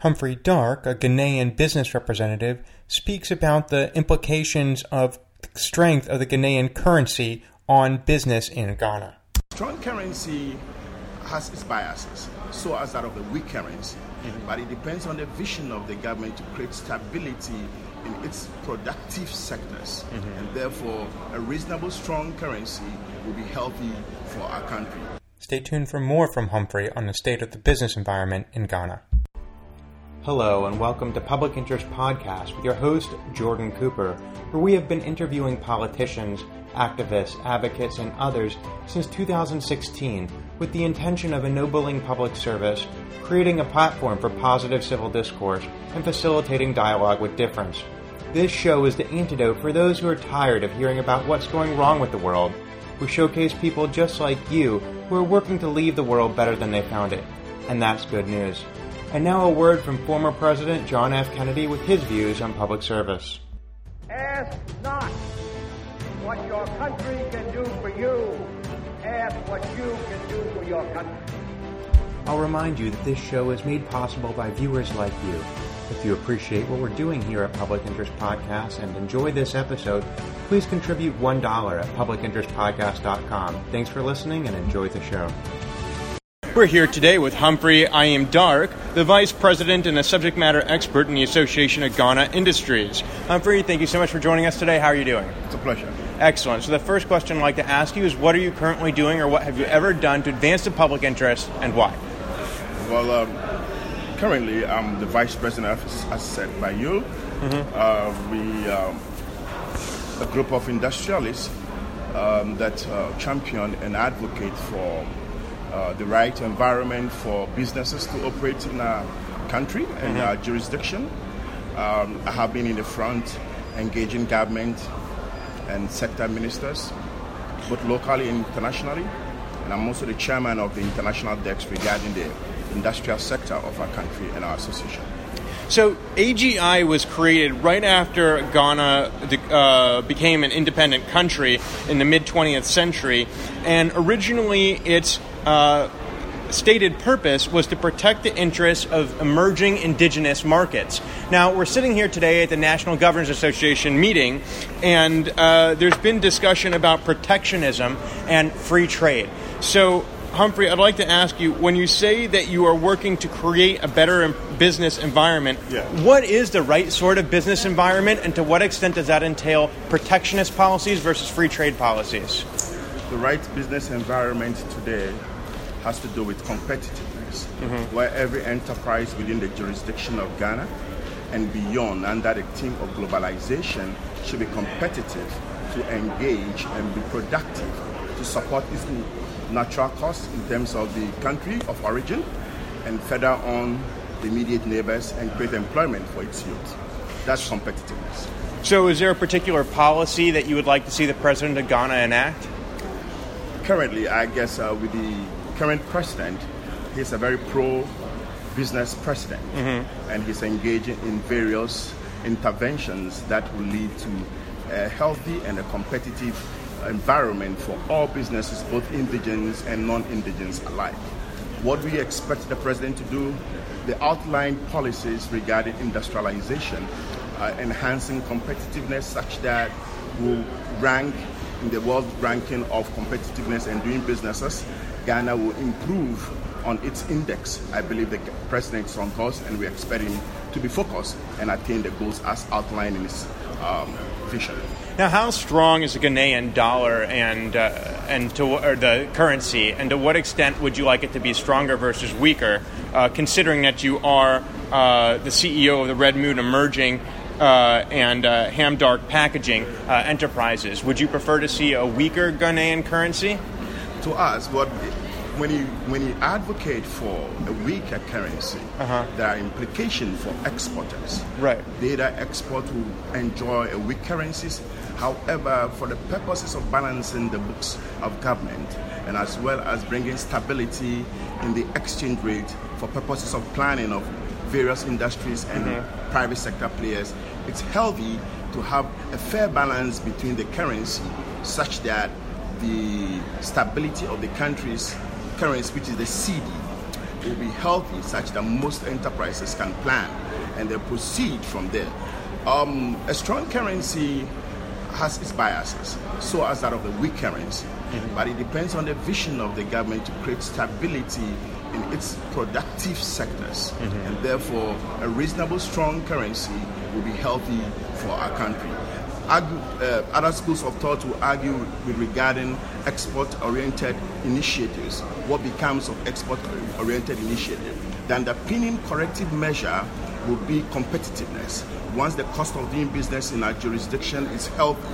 Humphrey Dark, a Ghanaian business representative, speaks about the implications of the strength of the Ghanaian currency on business in Ghana. Strong currency has its biases, so as that of the weak currency. Mm-hmm. But it depends on the vision of the government to create stability in its productive sectors. Mm-hmm. And therefore, a reasonable, strong currency will be healthy for our country. Stay tuned for more from Humphrey on the state of the business environment in Ghana. Hello, and welcome to Public Interest Podcast with your host, Jordan Cooper, where we have been interviewing politicians, activists, advocates, and others since 2016 with the intention of ennobling public service, creating a platform for positive civil discourse, and facilitating dialogue with difference. This show is the antidote for those who are tired of hearing about what's going wrong with the world. We showcase people just like you who are working to leave the world better than they found it. And that's good news. And now a word from former President John F. Kennedy with his views on public service. Ask not what your country can do for you. Ask what you can do for your country. I'll remind you that this show is made possible by viewers like you. If you appreciate what we're doing here at Public Interest Podcast and enjoy this episode, please contribute $1 at publicinterestpodcast.com. Thanks for listening and enjoy the show. We're here today with Humphrey Ayim-Darke, the Vice President and a subject matter expert in the Association of Ghana Industries. Humphrey, thank you so much for joining us today. How are you doing? It's a pleasure. Excellent. So, the first question I'd like to ask you is what are you currently doing or what have you ever done to advance the public interest and why? Well, um, currently I'm the Vice President, as said by you. Mm-hmm. Uh, we, um, a group of industrialists um, that uh, champion and advocate for uh, the right environment for businesses to operate in our country and mm-hmm. our jurisdiction. Um, I have been in the front engaging government and sector ministers, both locally and internationally. And I'm also the chairman of the international desk regarding the industrial sector of our country and our association. So AGI was created right after Ghana uh, became an independent country in the mid 20th century, and originally its uh, stated purpose was to protect the interests of emerging indigenous markets. Now, we're sitting here today at the National Governors Association meeting, and uh, there's been discussion about protectionism and free trade. So, Humphrey, I'd like to ask you when you say that you are working to create a better business environment, yeah. what is the right sort of business environment, and to what extent does that entail protectionist policies versus free trade policies? The right business environment today has to do with competitiveness, mm-hmm. where every enterprise within the jurisdiction of Ghana and beyond, under the theme of globalization, should be competitive to engage and be productive to support its natural costs in terms of the country of origin and further on the immediate neighbors and create employment for its youth. That's competitiveness. So, is there a particular policy that you would like to see the president of Ghana enact? Currently, I guess uh, with the current president, he's a very pro business president, mm-hmm. and he's engaging in various interventions that will lead to a healthy and a competitive environment for all businesses, both indigenous and non-indigenous alike. What we expect the president to do, the outlined policies regarding industrialization, uh, enhancing competitiveness such that will rank in the world ranking of competitiveness and doing businesses, Ghana will improve on its index. I believe the president is on course, and we expect him to be focused and attain the goals as outlined in his um, vision. Now, how strong is the Ghanaian dollar and uh, and to or the currency, and to what extent would you like it to be stronger versus weaker, uh, considering that you are uh, the CEO of the Red Moon Energy uh, and uh, Hamdark Packaging uh, enterprises? Would you prefer to see a weaker Ghanaian currency? To us, what when you when you advocate for a weaker currency, uh-huh. there are implications for exporters. Right. Data export will enjoy a weak currencies. However, for the purposes of balancing the books of government and as well as bringing stability in the exchange rate for purposes of planning of various industries and mm-hmm. private sector players, it's healthy to have a fair balance between the currency such that the stability of the country's currency, which is the cedi, will be healthy such that most enterprises can plan and they proceed from there. Um, a strong currency has its biases, so as that of a weak currency. Mm-hmm. But it depends on the vision of the government to create stability in its productive sectors. Mm-hmm. And therefore, a reasonable, strong currency will be healthy for our country. Argue, uh, other schools of thought will argue with regarding export-oriented initiatives. What becomes of export-oriented initiative? Then the pinning corrective measure will be competitiveness. Once the cost of doing business in our jurisdiction is healthy,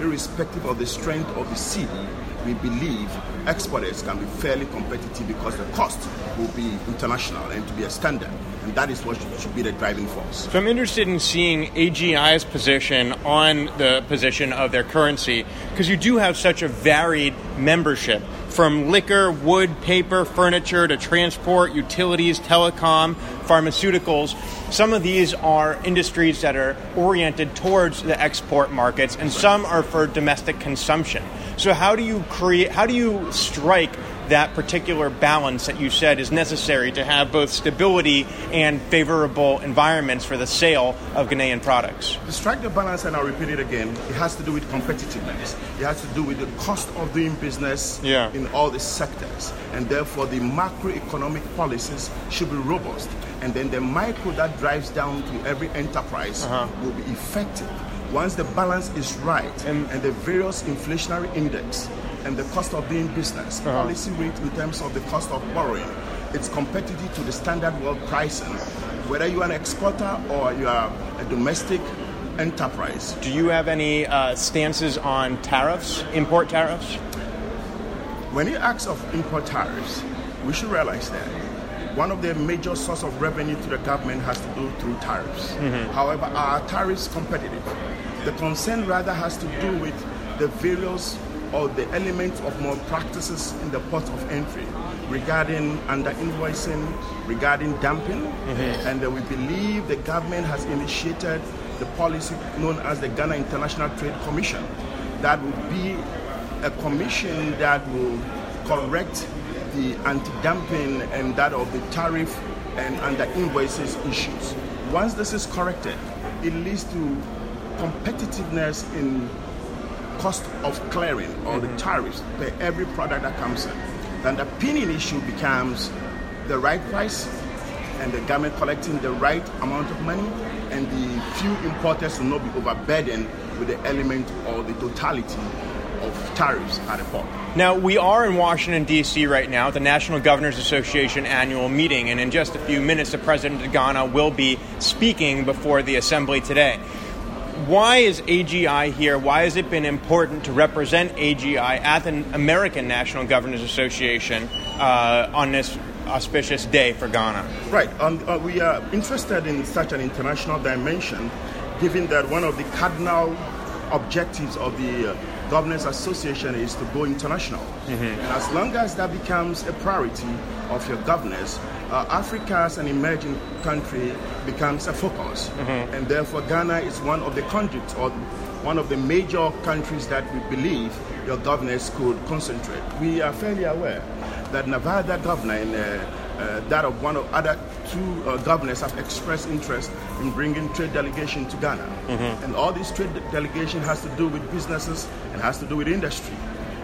irrespective of the strength of the cedi, we believe exporters can be fairly competitive because the cost will be international and to be a standard. And that is what should be the driving force. So I'm interested in seeing AGI's position on the position of their currency because you do have such a varied membership from liquor, wood, paper, furniture to transport, utilities, telecom, pharmaceuticals. Some of these are industries that are oriented towards the export markets, and some are for domestic consumption. So, how do you create? How do you strike that particular balance that you said is necessary to have both stability and favorable environments for the sale of Ghanaian products? To strike the balance, and I'll repeat it again, it has to do with competitiveness. It has to do with the cost of doing business yeah. in all the sectors. And therefore, the macroeconomic policies should be robust. And then the micro that drives down to every enterprise uh-huh. will be effective. Once the balance is right and, and the various inflationary index and the cost of doing business, uh-huh. policy rate in terms of the cost of borrowing, it's competitive to the standard world pricing. Whether you are an exporter or you are a domestic enterprise. Do you have any uh, stances on tariffs, import tariffs? When you ask of import tariffs, we should realize that one of the major source of revenue to the government has to do through tariffs. Mm-hmm. However, are tariffs competitive? The concern rather has to do with the various or the elements of more practices in the port of entry regarding under invoicing, regarding dumping, mm-hmm. and uh, we believe the government has initiated the policy known as the Ghana International Trade Commission. That would be a commission that will correct the anti-dumping and that of the tariff and under invoices issues. Once this is corrected, it leads to competitiveness in cost of clearing or mm-hmm. the tariffs per every product that comes in, then the pinning issue becomes the right price and the government collecting the right amount of money and the few importers will not be overburdened with the element or the totality of tariffs at the port. Now, we are in Washington, D.C. right now at the National Governors Association annual meeting, and in just a few minutes, the President of Ghana will be speaking before the Assembly today why is AGI here? Why has it been important to represent AGI at the American National Governors Association uh, on this auspicious day for Ghana? Right. Um, uh, we are interested in such an international dimension, given that one of the cardinal objectives of the uh, Governors Association is to go international. Mm-hmm. And as long as that becomes a priority of your governors, uh, Africa as an emerging country becomes a focus. Mm-hmm. And therefore, Ghana is one of the conduits or one of the major countries that we believe your governors could concentrate. We are fairly aware that Nevada governor and uh, uh, that of one of other two uh, governors have expressed interest in bringing trade delegation to Ghana. Mm-hmm. And all this trade delegation has to do with businesses and has to do with industry.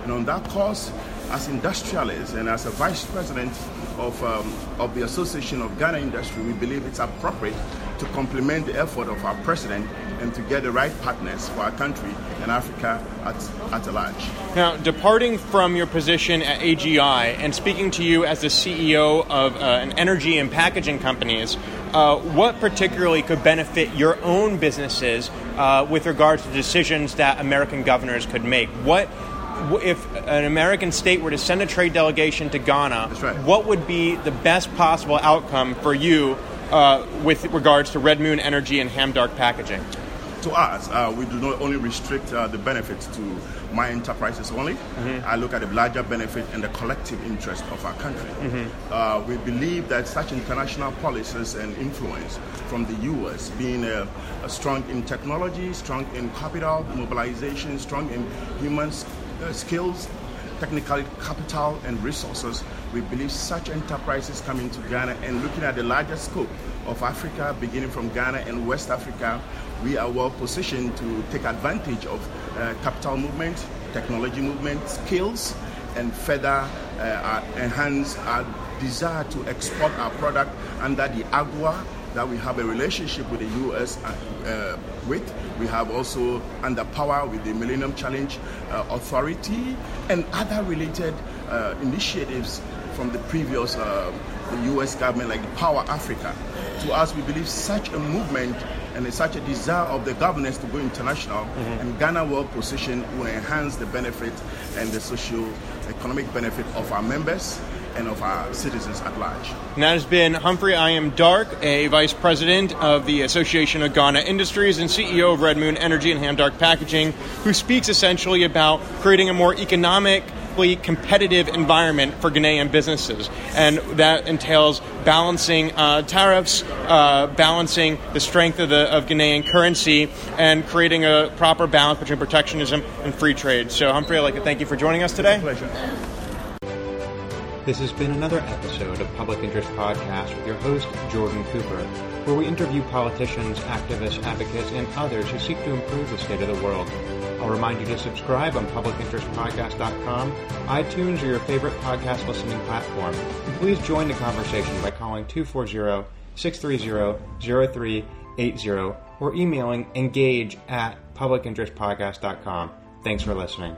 And on that course, as industrialists and as a vice president of, um, of the Association of Ghana Industry, we believe it's appropriate to complement the effort of our president and to get the right partners for our country and Africa at, at large. Now, departing from your position at AGI and speaking to you as the CEO of uh, an energy and packaging companies, uh, what particularly could benefit your own businesses uh, with regards to decisions that American governors could make? What if an American state were to send a trade delegation to Ghana, right. what would be the best possible outcome for you uh, with regards to Red Moon Energy and Hamdark Packaging? To us, uh, we do not only restrict uh, the benefits to my enterprises only. Mm-hmm. I look at the larger benefit and the collective interest of our country. Mm-hmm. Uh, we believe that such international policies and influence from the U.S. being a, a strong in technology, strong in capital mobilization, strong in human uh, skills technical capital and resources. We believe such enterprises coming to Ghana and looking at the larger scope of Africa, beginning from Ghana and West Africa, we are well positioned to take advantage of uh, capital movement, technology movement, skills, and further uh, enhance our desire to export our product under the AGOA that we have a relationship with the U.S. Uh, uh, with. We have also under power with the Millennium Challenge uh, Authority and other related uh, initiatives from the previous uh, the U.S. government, like Power Africa. To us, we believe such a movement and such a desire of the governors to go international, mm-hmm. and Ghana well positioned will enhance the benefit and the socio economic benefit of our members and of our citizens at large. And that has been Humphrey Ayim-Darke, a vice president of the Association of Ghana Industries and CEO of Red Moon Energy and Ham Dark Packaging, who speaks essentially about creating a more economic competitive environment for Ghanaian businesses. And that entails balancing uh, tariffs, uh, balancing the strength of the of Ghanaian currency, and creating a proper balance between protectionism and free trade. So, Humphrey, I'd like to thank you for joining us today. pleasure. This has been another episode of Public Interest Podcast with your host, Jordan Cooper, where we interview politicians, activists, advocates, and others who seek to improve the state of the world. I'll remind you to subscribe on publicinterestpodcast.com, iTunes, or your favorite podcast listening platform. And please join the conversation by calling 240-630-0380 or emailing engage at publicinterestpodcast.com. Thanks for listening.